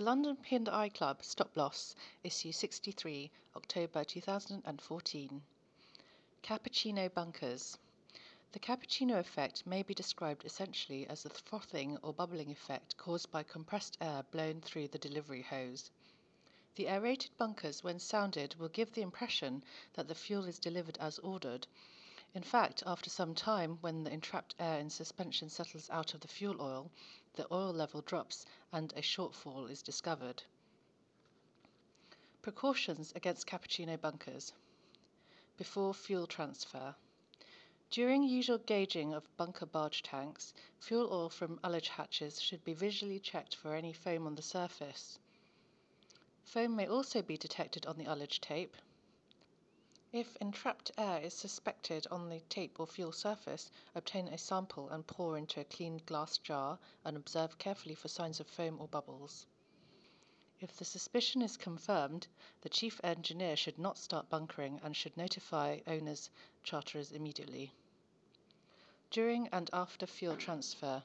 The London P&I Club Stop Loss, Issue 63, October 2014. Cappuccino Bunkers. The cappuccino effect may be described essentially as the frothing or bubbling effect caused by compressed air blown through the delivery hose. The aerated bunkers, when sounded, will give the impression that the fuel is delivered as ordered. In fact, after some time, when the entrapped air in suspension settles out of the fuel oil, the oil level drops and a shortfall is discovered. Precautions against cappuccino bunkers. Before fuel transfer. During usual gauging of bunker barge tanks, fuel oil from ullage hatches should be visually checked for any foam on the surface. Foam may also be detected on the ullage tape. If entrapped air is suspected on the tape or fuel surface, obtain a sample and pour into a clean glass jar and observe carefully for signs of foam or bubbles. If the suspicion is confirmed, the chief engineer should not start bunkering and should notify owners charterers immediately. During and after fuel transfer.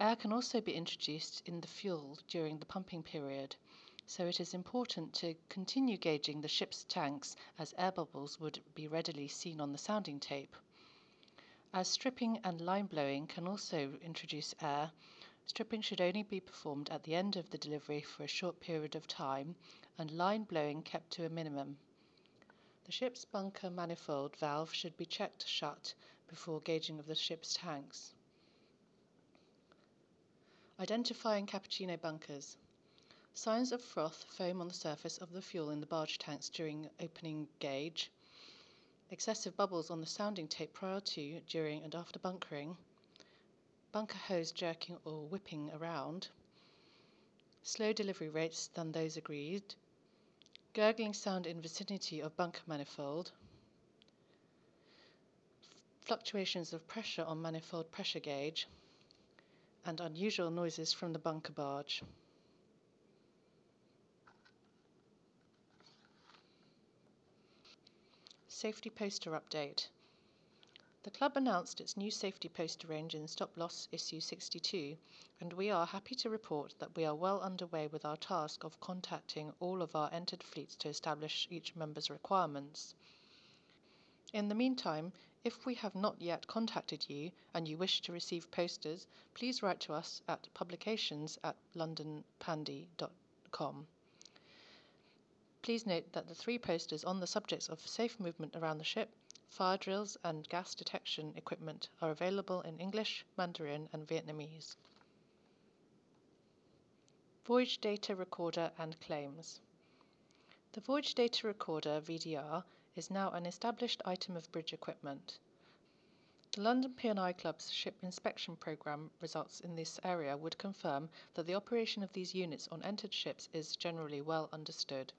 Air can also be introduced in the fuel during the pumping period so it is important to continue gauging the ship's tanks as air bubbles would be readily seen on the sounding tape. As stripping and line blowing can also introduce air, stripping should only be performed at the end of the delivery for a short period of time and line blowing kept to a minimum. The ship's bunker manifold valve should be checked shut before gauging of the ship's tanks. Identifying cappuccino bunkers. Signs of froth foam on the surface of the fuel in the barge tanks during opening gauge. Excessive bubbles on the sounding tape prior to, during, and after bunkering. Bunker hose jerking or whipping around. Slow delivery rates than those agreed. Gurgling sound in vicinity of bunker manifold. Fluctuations of pressure on manifold pressure gauge. And unusual noises from the bunker barge. Safety Poster Update. The club announced its new safety poster range in Stop Loss issue 62, and we are happy to report that we are well underway with our task of contacting all of our entered fleets to establish each member's requirements. In the meantime, if we have not yet contacted you and you wish to receive posters, please write to us at publications at londonpandi.com. Please note that the three posters on the subjects of safe movement around the ship, fire drills, and gas detection equipment are available in English, Mandarin, and Vietnamese. Voyage Data Recorder and Claims The Voyage Data Recorder VDR is now an established item of bridge equipment. The London P&I Club's ship inspection program results in this area would confirm that the operation of these units on entered ships is generally well understood.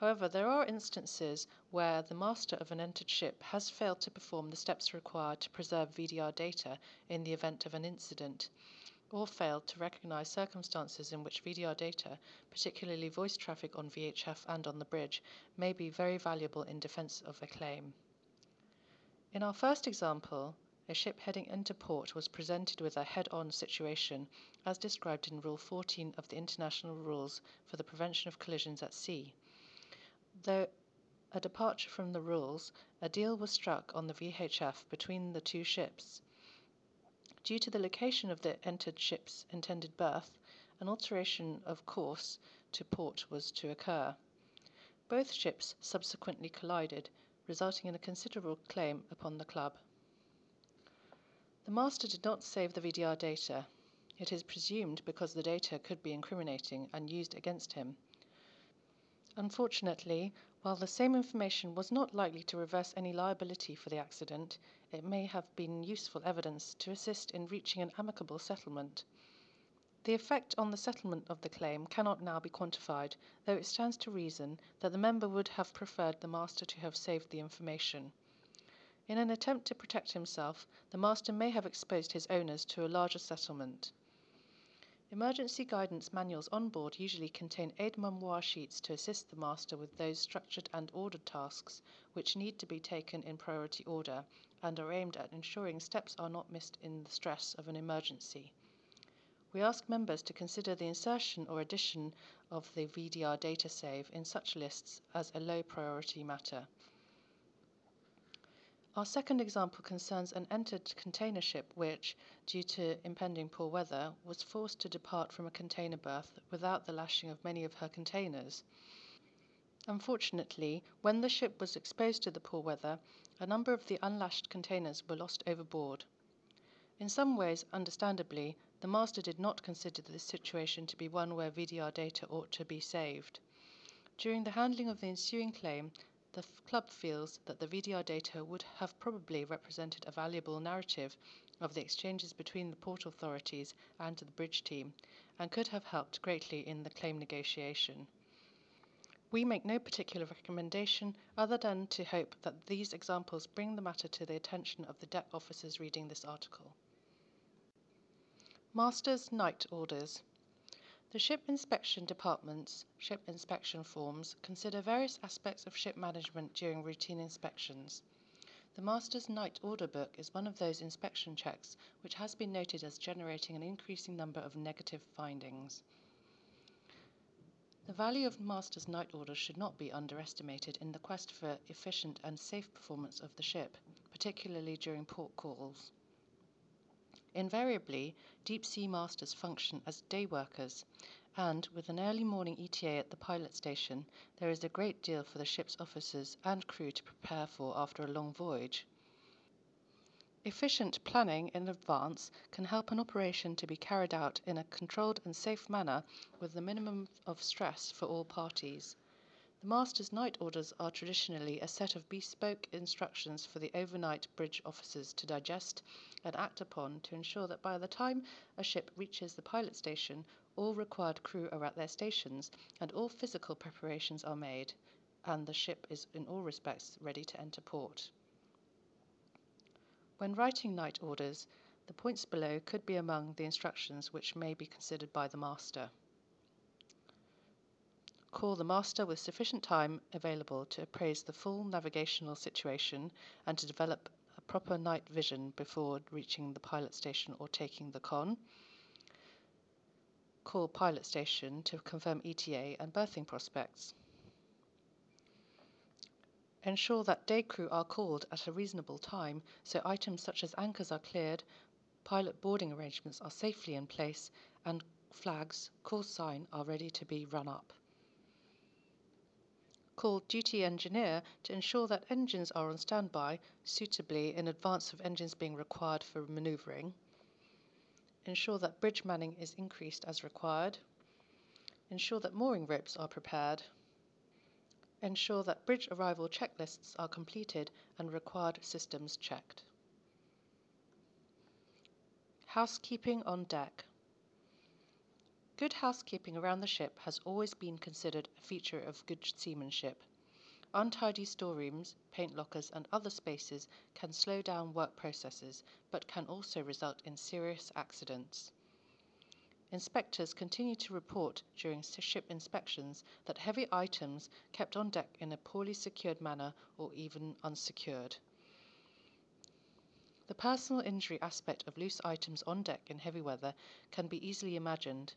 However, there are instances where the master of an entered ship has failed to perform the steps required to preserve VDR data in the event of an incident, or failed to recognize circumstances in which VDR data, particularly voice traffic on VHF and on the bridge, may be very valuable in defense of a claim. In our first example, a ship heading into port was presented with a head on situation as described in Rule 14 of the International Rules for the Prevention of Collisions at Sea. Though a departure from the rules, a deal was struck on the VHF between the two ships. Due to the location of the entered ship's intended berth, an alteration of course to port was to occur. Both ships subsequently collided, resulting in a considerable claim upon the club. The master did not save the VDR data. It is presumed because the data could be incriminating and used against him. Unfortunately, while the same information was not likely to reverse any liability for the accident, it may have been useful evidence to assist in reaching an amicable settlement. The effect on the settlement of the claim cannot now be quantified, though it stands to reason that the member would have preferred the master to have saved the information. In an attempt to protect himself, the master may have exposed his owners to a larger settlement. Emergency guidance manuals on board usually contain aide-memoire sheets to assist the master with those structured and ordered tasks which need to be taken in priority order and are aimed at ensuring steps are not missed in the stress of an emergency. We ask members to consider the insertion or addition of the VDR data save in such lists as a low priority matter. Our second example concerns an entered container ship which, due to impending poor weather, was forced to depart from a container berth without the lashing of many of her containers. Unfortunately, when the ship was exposed to the poor weather, a number of the unlashed containers were lost overboard. In some ways, understandably, the master did not consider this situation to be one where VDR data ought to be saved. During the handling of the ensuing claim, the club feels that the VDR data would have probably represented a valuable narrative of the exchanges between the port authorities and the bridge team and could have helped greatly in the claim negotiation. We make no particular recommendation other than to hope that these examples bring the matter to the attention of the deck officers reading this article. Master's Night Orders the ship inspection department's ship inspection forms consider various aspects of ship management during routine inspections. The Master's Night Order Book is one of those inspection checks which has been noted as generating an increasing number of negative findings. The value of Master's Night Orders should not be underestimated in the quest for efficient and safe performance of the ship, particularly during port calls. Invariably, deep sea masters function as day workers, and with an early morning ETA at the pilot station, there is a great deal for the ship's officers and crew to prepare for after a long voyage. Efficient planning in advance can help an operation to be carried out in a controlled and safe manner with the minimum of stress for all parties. The master's night orders are traditionally a set of bespoke instructions for the overnight bridge officers to digest and act upon to ensure that by the time a ship reaches the pilot station, all required crew are at their stations and all physical preparations are made, and the ship is in all respects ready to enter port. When writing night orders, the points below could be among the instructions which may be considered by the master call the master with sufficient time available to appraise the full navigational situation and to develop a proper night vision before reaching the pilot station or taking the con. Call pilot station to confirm ETA and berthing prospects. Ensure that day crew are called at a reasonable time so items such as anchors are cleared, pilot boarding arrangements are safely in place, and flags, call sign are ready to be run up called duty engineer to ensure that engines are on standby suitably in advance of engines being required for manoeuvring, ensure that bridge manning is increased as required, ensure that mooring ropes are prepared, ensure that bridge arrival checklists are completed and required systems checked. Housekeeping on deck. Good housekeeping around the ship has always been considered a feature of good seamanship. Untidy storerooms, paint lockers, and other spaces can slow down work processes, but can also result in serious accidents. Inspectors continue to report during ship inspections that heavy items kept on deck in a poorly secured manner or even unsecured. The personal injury aspect of loose items on deck in heavy weather can be easily imagined.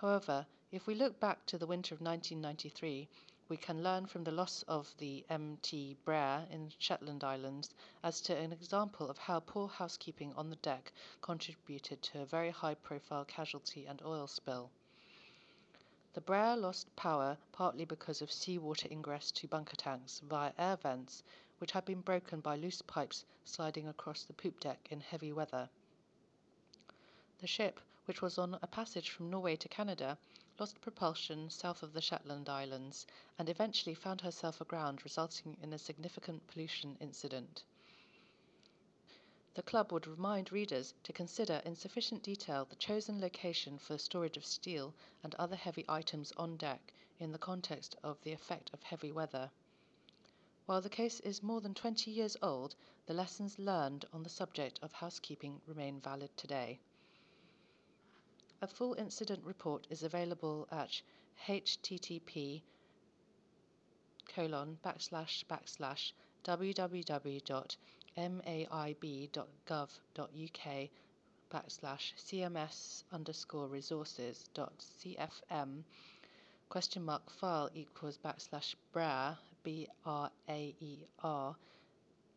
However, if we look back to the winter of 1993, we can learn from the loss of the MT Braer in Shetland Islands as to an example of how poor housekeeping on the deck contributed to a very high profile casualty and oil spill. The Braer lost power partly because of seawater ingress to bunker tanks via air vents, which had been broken by loose pipes sliding across the poop deck in heavy weather. The ship which was on a passage from Norway to Canada, lost propulsion south of the Shetland Islands and eventually found herself aground, resulting in a significant pollution incident. The club would remind readers to consider in sufficient detail the chosen location for storage of steel and other heavy items on deck in the context of the effect of heavy weather. While the case is more than 20 years old, the lessons learned on the subject of housekeeping remain valid today. A full incident report is available at http colon backslash backslash www.maib.gov.uk backslash cms underscore resources dot cfm question mark file equals backslash braer b r a e r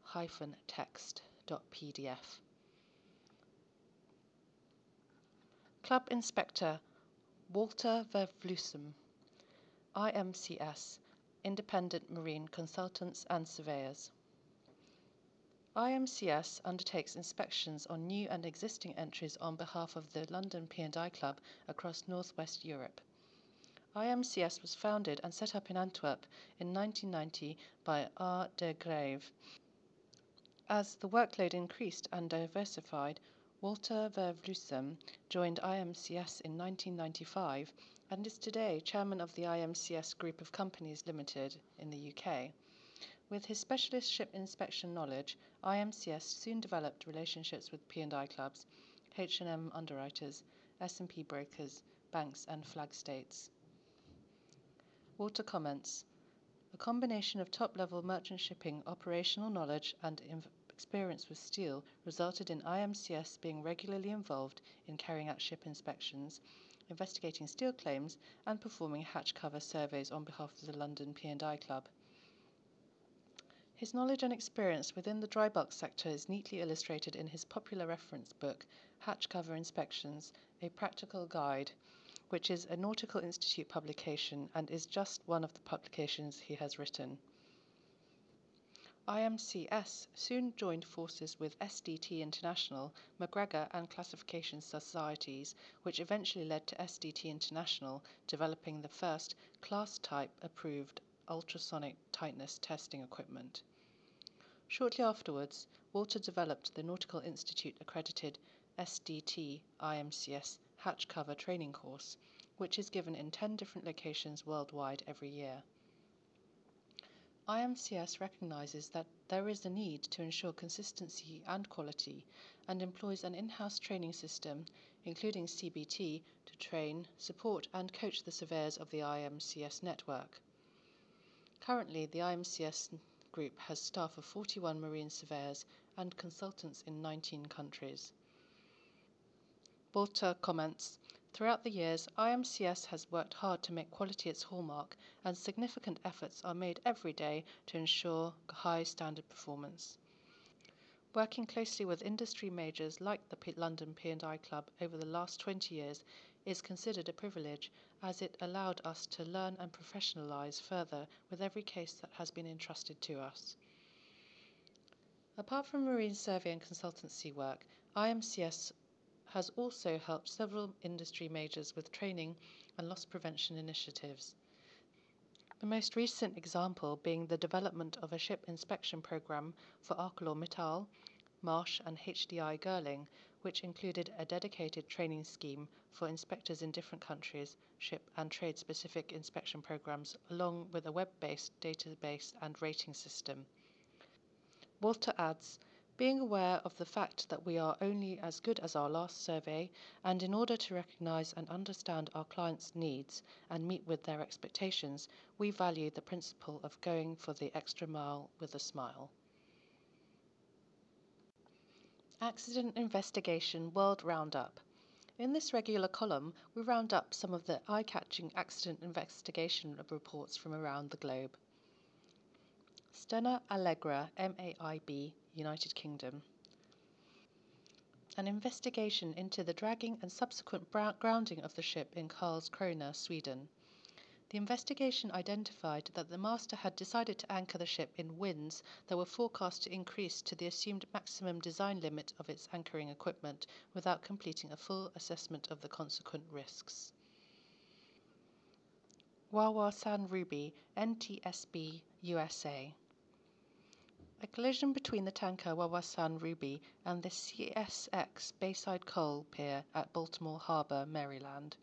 hyphen text dot pdf. Club Inspector Walter Vervloesem, IMCS, Independent Marine Consultants and Surveyors. IMCS undertakes inspections on new and existing entries on behalf of the London P&I Club across northwest Europe. IMCS was founded and set up in Antwerp in 1990 by R. de Greve. As the workload increased and diversified, Walter Vervloesem joined IMCS in 1995 and is today chairman of the IMCS Group of Companies Limited in the UK. With his specialist ship inspection knowledge, IMCS soon developed relationships with P&I clubs, H&M underwriters, S&P brokers, banks and flag states. Walter comments, a combination of top-level merchant shipping operational knowledge and experience with steel resulted in IMCS being regularly involved in carrying out ship inspections, investigating steel claims, and performing hatch cover surveys on behalf of the London P&I Club. His knowledge and experience within the dry bulk sector is neatly illustrated in his popular reference book, Hatch Cover Inspections A Practical Guide, which is a Nautical Institute publication and is just one of the publications he has written. IMCS soon joined forces with SDT International, MacGregor, and Classification Societies, which eventually led to SDT International developing the first class type approved ultrasonic tightness testing equipment. Shortly afterwards, Walter developed the Nautical Institute accredited SDT IMCS hatch cover training course, which is given in 10 different locations worldwide every year. IMCS recognizes that there is a need to ensure consistency and quality and employs an in house training system, including CBT, to train, support, and coach the surveyors of the IMCS network. Currently, the IMCS Group has staff of 41 marine surveyors and consultants in 19 countries. Walter comments Throughout the years, IMCS has worked hard to make quality its hallmark, and significant efforts are made every day to ensure high standard performance. Working closely with industry majors like the London P&I Club over the last 20 years is considered a privilege as it allowed us to learn and professionalise further with every case that has been entrusted to us. Apart from marine survey and consultancy work, IMCS has also helped several industry majors with training and loss prevention initiatives. The most recent example being the development of a ship inspection program for ArcelorMittal, Marsh, and HDI Gerling, which included a dedicated training scheme for inspectors in different countries, ship and trade specific inspection programs, along with a web based database and rating system. Walter adds, being aware of the fact that we are only as good as our last survey, and in order to recognise and understand our clients' needs and meet with their expectations, we value the principle of going for the extra mile with a smile. Accident Investigation World Roundup. In this regular column, we round up some of the eye catching accident investigation reports from around the globe. Stena Allegra, MAIB, United Kingdom. An investigation into the dragging and subsequent grounding of the ship in Karlskrona, Sweden. The investigation identified that the master had decided to anchor the ship in winds that were forecast to increase to the assumed maximum design limit of its anchoring equipment without completing a full assessment of the consequent risks. Wawasan Ruby, NTSB, USA. A collision between the tanker Wawasan Ruby and the CSX Bayside Coal Pier at Baltimore Harbor, Maryland.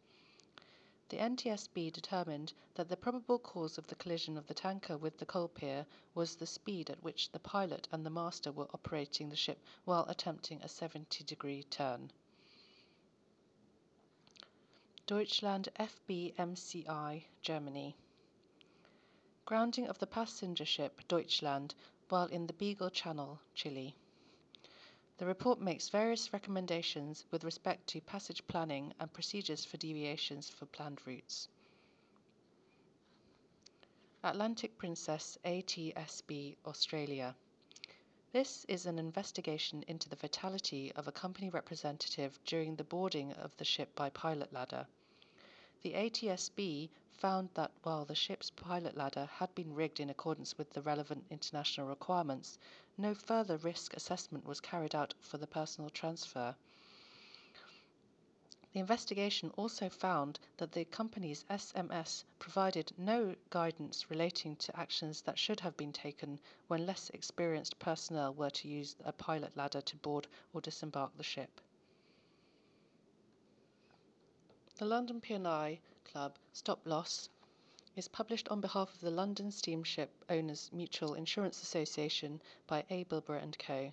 The NTSB determined that the probable cause of the collision of the tanker with the coal pier was the speed at which the pilot and the master were operating the ship while attempting a 70 degree turn. Deutschland FBMCI, Germany. Grounding of the passenger ship Deutschland while in the Beagle Channel, Chile. The report makes various recommendations with respect to passage planning and procedures for deviations for planned routes. Atlantic Princess ATSB Australia. This is an investigation into the fatality of a company representative during the boarding of the ship by pilot ladder. The ATSB found that while the ship's pilot ladder had been rigged in accordance with the relevant international requirements, no further risk assessment was carried out for the personal transfer. The investigation also found that the company's SMS provided no guidance relating to actions that should have been taken when less experienced personnel were to use a pilot ladder to board or disembark the ship. The London P&I Club Stop Loss is published on behalf of the London Steamship Owners Mutual Insurance Association by A. Bilborough & Co.